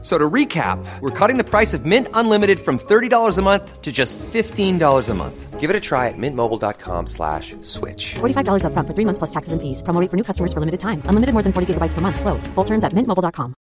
F- So to recap, we're cutting the price of Mint Unlimited from $30 a month to just $15 a month. Give it a try at mintmobile.com slash switch. $45 upfront for three months plus taxes and fees. Promo rate for new customers for limited time. Unlimited more than 40 gigabytes per month. Slows. Full terms at mintmobile.com.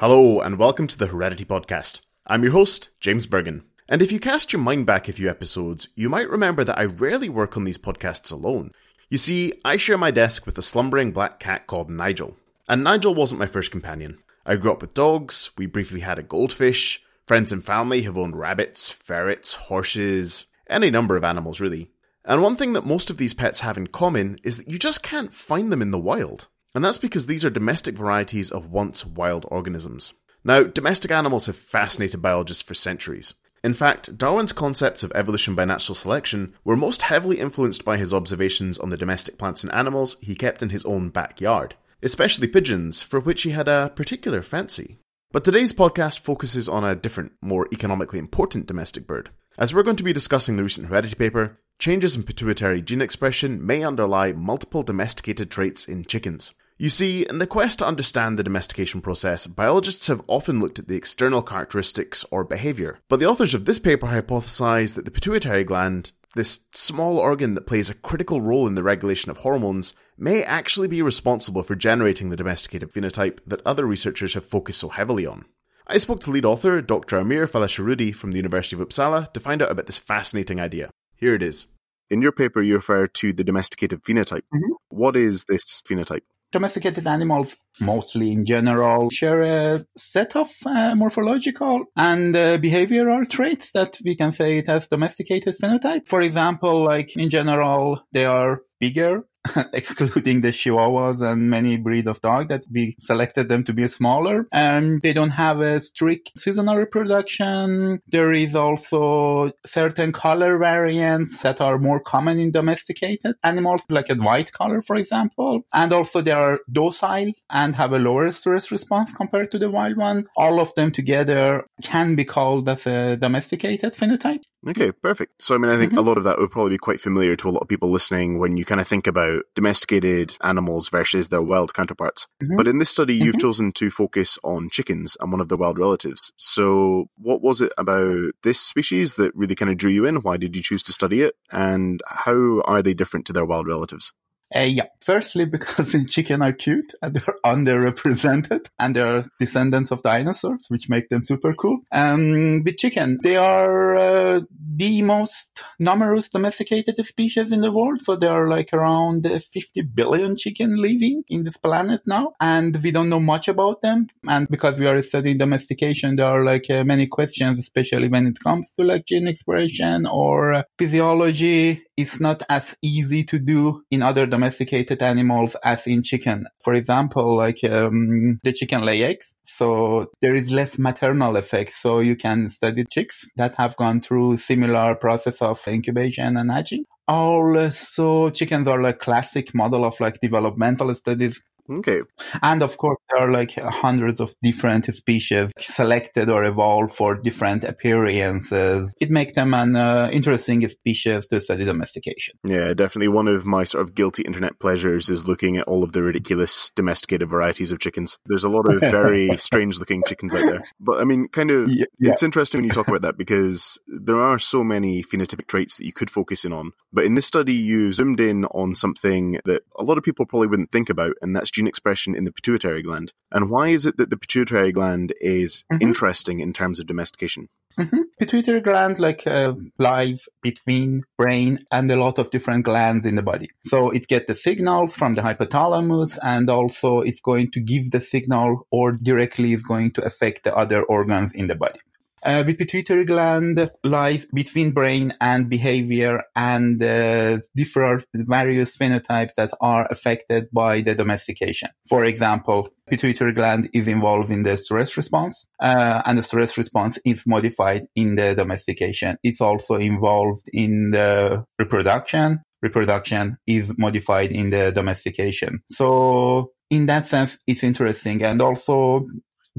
Hello, and welcome to the Heredity Podcast. I'm your host, James Burgon. And if you cast your mind back a few episodes, you might remember that I rarely work on these podcasts alone. You see, I share my desk with a slumbering black cat called Nigel. And Nigel wasn't my first companion. I grew up with dogs, we briefly had a goldfish, friends and family have owned rabbits, ferrets, horses, any number of animals really. And one thing that most of these pets have in common is that you just can't find them in the wild. And that's because these are domestic varieties of once wild organisms. Now, domestic animals have fascinated biologists for centuries. In fact, Darwin's concepts of evolution by natural selection were most heavily influenced by his observations on the domestic plants and animals he kept in his own backyard, especially pigeons, for which he had a particular fancy. But today's podcast focuses on a different, more economically important domestic bird. As we're going to be discussing the recent heredity paper, changes in pituitary gene expression may underlie multiple domesticated traits in chickens. You see, in the quest to understand the domestication process, biologists have often looked at the external characteristics or behaviour. But the authors of this paper hypothesize that the pituitary gland, this small organ that plays a critical role in the regulation of hormones, may actually be responsible for generating the domesticated phenotype that other researchers have focused so heavily on. I spoke to lead author Dr. Amir Fallahshahroudi from the University of Uppsala to find out about this fascinating idea. Here it is. In your paper, you refer to the domesticated phenotype. Mm-hmm. What is this phenotype? Domesticated animals, mostly in general, share a set of uh, morphological and uh, behavioral traits that we can say it has domesticated phenotype. For example, like in general, they are bigger, excluding the chihuahuas and many breed of dog that we selected them to be smaller. And they don't have a strict seasonal reproduction. There is also certain color variants that are more common in domesticated animals, like a white color, for example. And also they are docile and have a lower stress response compared to the wild one. All of them together can be called as a domesticated phenotype. Okay, perfect. So, I mean, I think a mm-hmm. lot of that would probably be quite familiar to a lot of people listening when you kind of think about domesticated animals versus their wild counterparts. Mm-hmm. But in this study, you've mm-hmm. chosen to focus on chickens and one of their wild relatives. So, what was it about this species that really kind of drew you in? Why did you choose to study it? And how are they different to their wild relatives? Uh, yeah. Firstly, because chicken are cute and they're underrepresented and they're descendants of dinosaurs, which make them super cool. Um, with chicken, they are uh, the most numerous domesticated species in the world. So there are like around uh, 50 billion chicken living in this planet now. And we don't know much about them. And because we are studying domestication, there are like uh, many questions, especially when it comes to like gene expression or uh, physiology. It's not as easy to do in other domesticated animals as in chicken. For example, like um, the chicken lay eggs. So there is less maternal effect. So you can study chicks that have gone through similar process of incubation and hatching. Also, chickens are like classic model of like developmental studies. Okay. And of course, there are like hundreds of different species selected or evolved for different appearances. It makes them an uh, interesting species to study domestication. Yeah, definitely one of my sort of guilty internet pleasures is looking at all of the ridiculous domesticated varieties of chickens. There's a lot of very strange looking chickens out there. But I mean, kind of, Yeah, yeah. it's interesting when you talk about that because there are so many phenotypic traits that you could focus in on. But in this study, you zoomed in on something that a lot of people probably wouldn't think about, and that's gene expression in the pituitary gland. And why is it that the pituitary gland is Mhm. interesting in terms of domestication? hmm Pituitary glands like uh, lies between brain and a lot of different glands in the body. So it gets the signals from the hypothalamus and also it's going to give the signal or directly is going to affect the other organs in the body. Uh, the pituitary gland lies between brain and behavior and uh, differ various phenotypes that are affected by the domestication. For example, pituitary gland is involved in the stress response, uh, and the stress response is modified in the domestication. It's also involved in the reproduction. Reproduction is modified in the domestication. So in that sense, it's interesting. And also,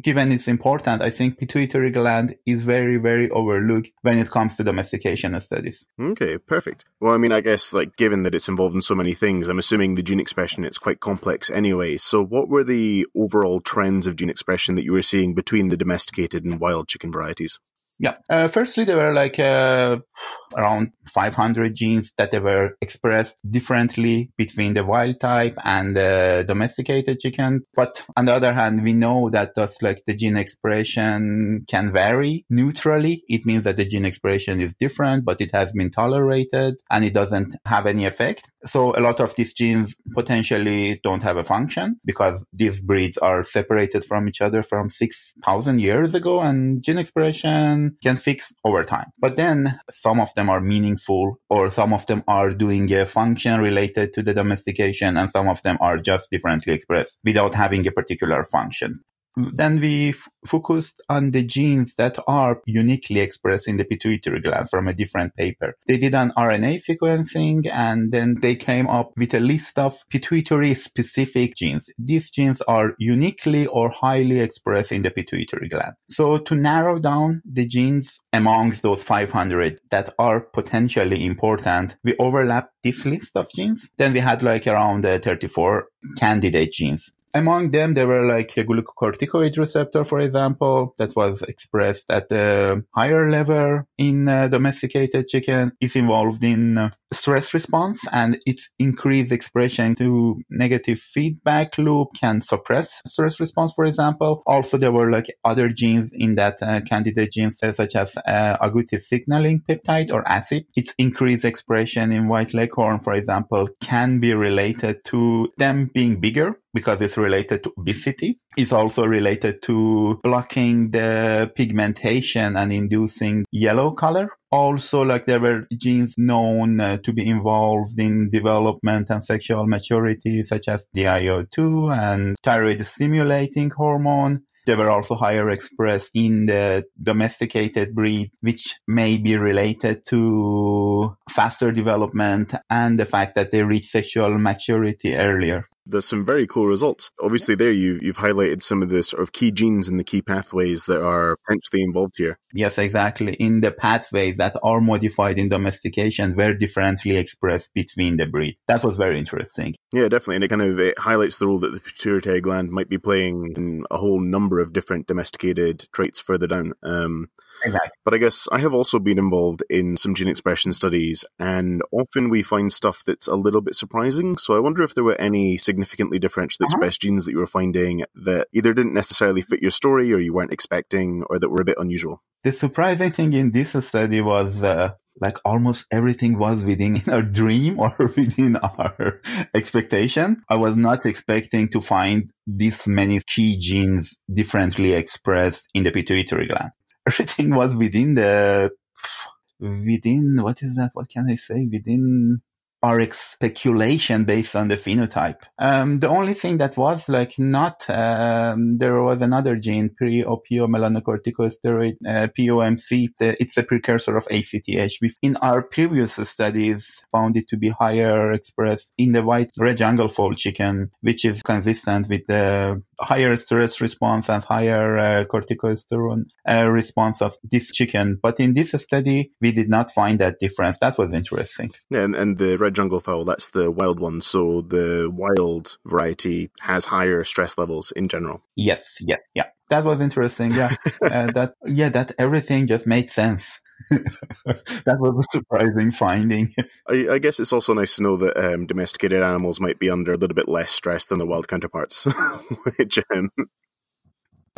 given its importance, I think pituitary gland is very, very overlooked when it comes to domestication studies. Okay, perfect. Well, I mean, I guess, like, given that it's involved in so many things, I'm assuming the gene expression is quite complex anyway. So, what were the overall trends of gene expression that you were seeing between the domesticated and wild chicken varieties? Yeah. Uh, firstly, there were like uh, around 500 genes that they were expressed differently between the wild type and the domesticated chicken. But on the other hand, we know that that's like the gene expression can vary neutrally. It means that the gene expression is different, but it has been tolerated and it doesn't have any effect. So a lot of these genes potentially don't have a function because these breeds are separated from each other from 6,000 years ago and gene expression can fix over time. But then some of them are meaningful or some of them are doing a function related to the domestication and some of them are just differently expressed without having a particular function. Then we f- focused on the genes that are uniquely expressed in the pituitary gland from a different paper. They did an RNA sequencing and then they came up with a list of pituitary specific genes. These genes are uniquely or highly expressed in the pituitary gland. So to narrow down the genes amongst those 500 that are potentially important, we overlapped this list of genes. Then we had like around uh, 34 candidate genes among them, there were like a glucocorticoid receptor, for example, that was expressed at the higher level in uh, domesticated chicken. It's involved in uh, stress response and its increased expression to negative feedback loop can suppress stress response, for example. Also, there were like other genes in that uh, candidate genes, such as uh, agouti signaling peptide or ASIP. Its increased expression in white leghorn, for example, can be related to them being bigger because it's related to obesity. It's also related to blocking the pigmentation and inducing yellow color. Also, like there were genes known uh, to be involved in development and sexual maturity, such as DIO2 and thyroid stimulating hormone. They were also higher expressed in the domesticated breed, which may be related to faster development and the fact that they reach sexual maturity earlier there's some very cool results. Obviously, there you you've highlighted some of the sort of key genes and the key pathways that are potentially involved here. Yes, exactly. In the pathways that are modified in domestication, very differently expressed between the breed. That was very interesting. Yeah, definitely, and it kind of it highlights the role that the pituitary gland might be playing in a whole number of different domesticated traits further down. Um, Exactly. But I guess I have also been involved in some gene expression studies, and often we find stuff that's a little bit surprising. So I wonder if there were any significantly differentially uh-huh. expressed genes that you were finding that either didn't necessarily fit your story or you weren't expecting or that were a bit unusual. The surprising thing in this study was uh, like almost everything was within our dream or within our expectation. I was not expecting to find this many key genes differently expressed in the pituitary gland everything was within the within what is that? What can I say? Within our speculation based on the phenotype. Um, the only thing that was like not, um, there was another gene, pre-opio melanocorticosteroid, uh, POMC. The, it's a precursor of ACTH. We, in our previous studies, found it to be higher expressed in the white red jungle fowl chicken, which is consistent with the higher stress response and higher uh, corticosterone uh, response of this chicken. But in this study, we did not find that difference. That was interesting. Yeah, and, and the red jungle fowl, that's the wild one. So the wild variety has higher stress levels in general. Yes, yeah, yeah. That was interesting. Yeah, uh, that yeah, that everything just made sense. that was a surprising finding. I, I, guess it's also nice to know that um, domesticated animals might be under a little bit less stress than the wild counterparts, which um,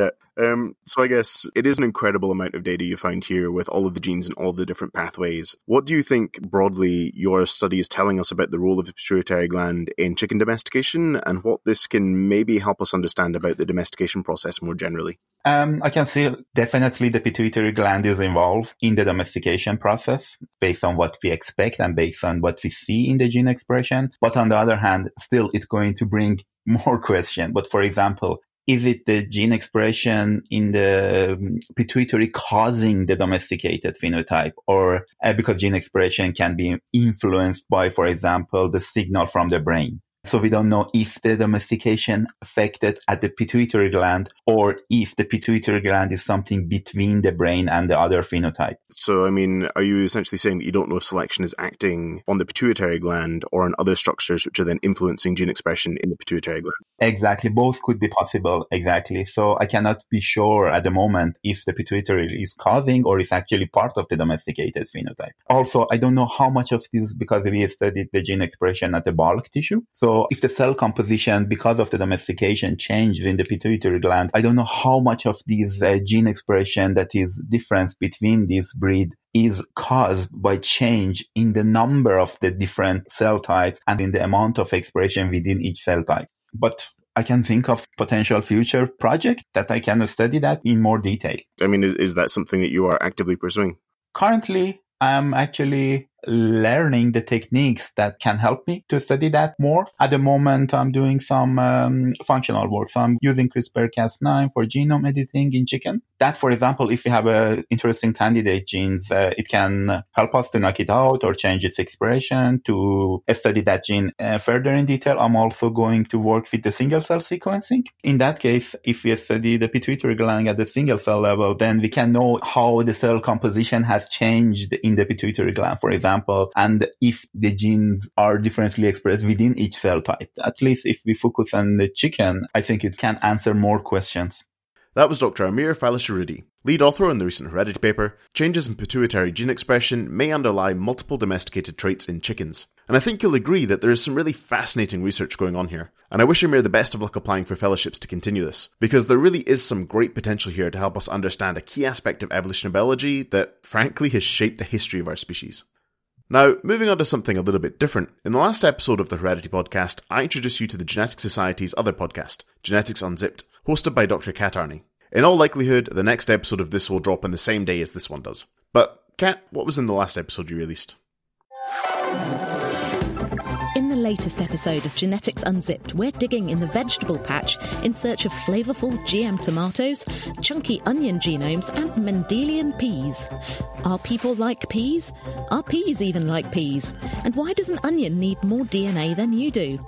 yeah. Um, so I guess it is an incredible amount of data you find here with all of the genes and all the different pathways. What do you think broadly your study is telling us about the role of the pituitary gland in chicken domestication and what this can maybe help us understand about the domestication process more generally? Um, I can see definitely the pituitary gland is involved in the domestication process based on what we expect and based on what we see in the gene expression. But on the other hand, still it's going to bring more question. But for example, is it the gene expression in the um, pituitary causing the domesticated phenotype? Or uh, because gene expression can be influenced by for example the signal from the brain So we don't know if the domestication affected at the pituitary gland or if the pituitary gland is something between the brain and the other phenotype. So, I mean, are you essentially saying that you don't know if selection is acting on the pituitary gland or on other structures which are then influencing gene expression in the pituitary gland? Exactly. Both could be possible. Exactly. So I cannot be sure at the moment if the pituitary is causing or is actually part of the domesticated phenotype. Also, I don't know how much of this because we studied the gene expression at the bulk tissue. So if the cell composition because of the domestication changes in the pituitary gland, I don't know how much of this uh, gene expression that is difference between this breed is caused by change in the number of the different cell types and in the amount of expression within each cell type. But I can think of potential future project that I can study that in more detail. I mean, is, is that something that you are actively pursuing? Currently, I'm actually learning the techniques that can help me to study that more. At the moment, I'm doing some um, functional work. So I'm using CRISPR-Cas9 for genome editing in chicken. That, for example, if we have a interesting candidate genes, uh, it can help us to knock it out or change its expression to study that gene uh, further in detail. I'm also going to work with the single cell sequencing. In that case, if we study the pituitary gland at the single cell level, then we can know how the cell composition has changed in the pituitary gland, for example example, and if the genes are differently expressed within each cell type. At least if we focus on the chicken, I think it can answer more questions. That was Dr. Amir Fallahshahroudi, lead author on the recent Heredity paper, Changes in Pituitary Gene Expression May Underlie Multiple Domesticated Traits in Chickens. And I think you'll agree that there is some really fascinating research going on here. And I wish Amir the best of luck applying for fellowships to continue this, because there really is some great potential here to help us understand a key aspect of evolutionary biology that, frankly, has shaped the history of our species. Now, moving on to something a little bit different. In the last episode of the Heredity podcast, I introduced you to the Genetic Society's other podcast, Genetics Unzipped, hosted by Dr. Kat Arney. In all likelihood, the next episode of this will drop on the same day as this one does. But, Kat, what was in the last episode you released? In the latest episode of Genetics Unzipped, we're digging in the vegetable patch in search of flavourful GM tomatoes, chunky onion genomes, and Mendelian peas. Are people like peas? Are peas even like peas? And why does an onion need more DNA than you do?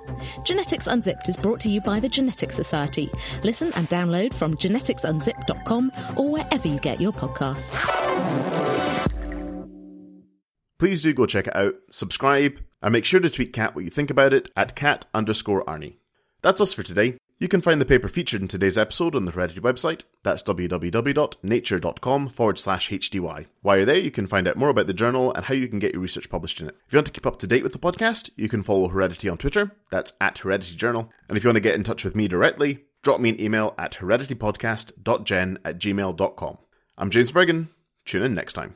Genetics Unzipped is brought to you by the Genetics Society. Listen and download from geneticsunzipped.com or wherever you get your podcasts please do go check it out, subscribe, and make sure to tweet Kat what you think about it at cat underscore Arney. That's us for today. You can find the paper featured in today's episode on the Heredity website. That's www.nature.com forward slash HDY. While you're there, you can find out more about the journal and how you can get your research published in it. If you want to keep up to date with the podcast, you can follow Heredity on Twitter. That's at Heredity Journal. And if you want to get in touch with me directly, drop me an email at hereditypodcast.gen at gmail.com. I'm James Burgon. Tune in next time.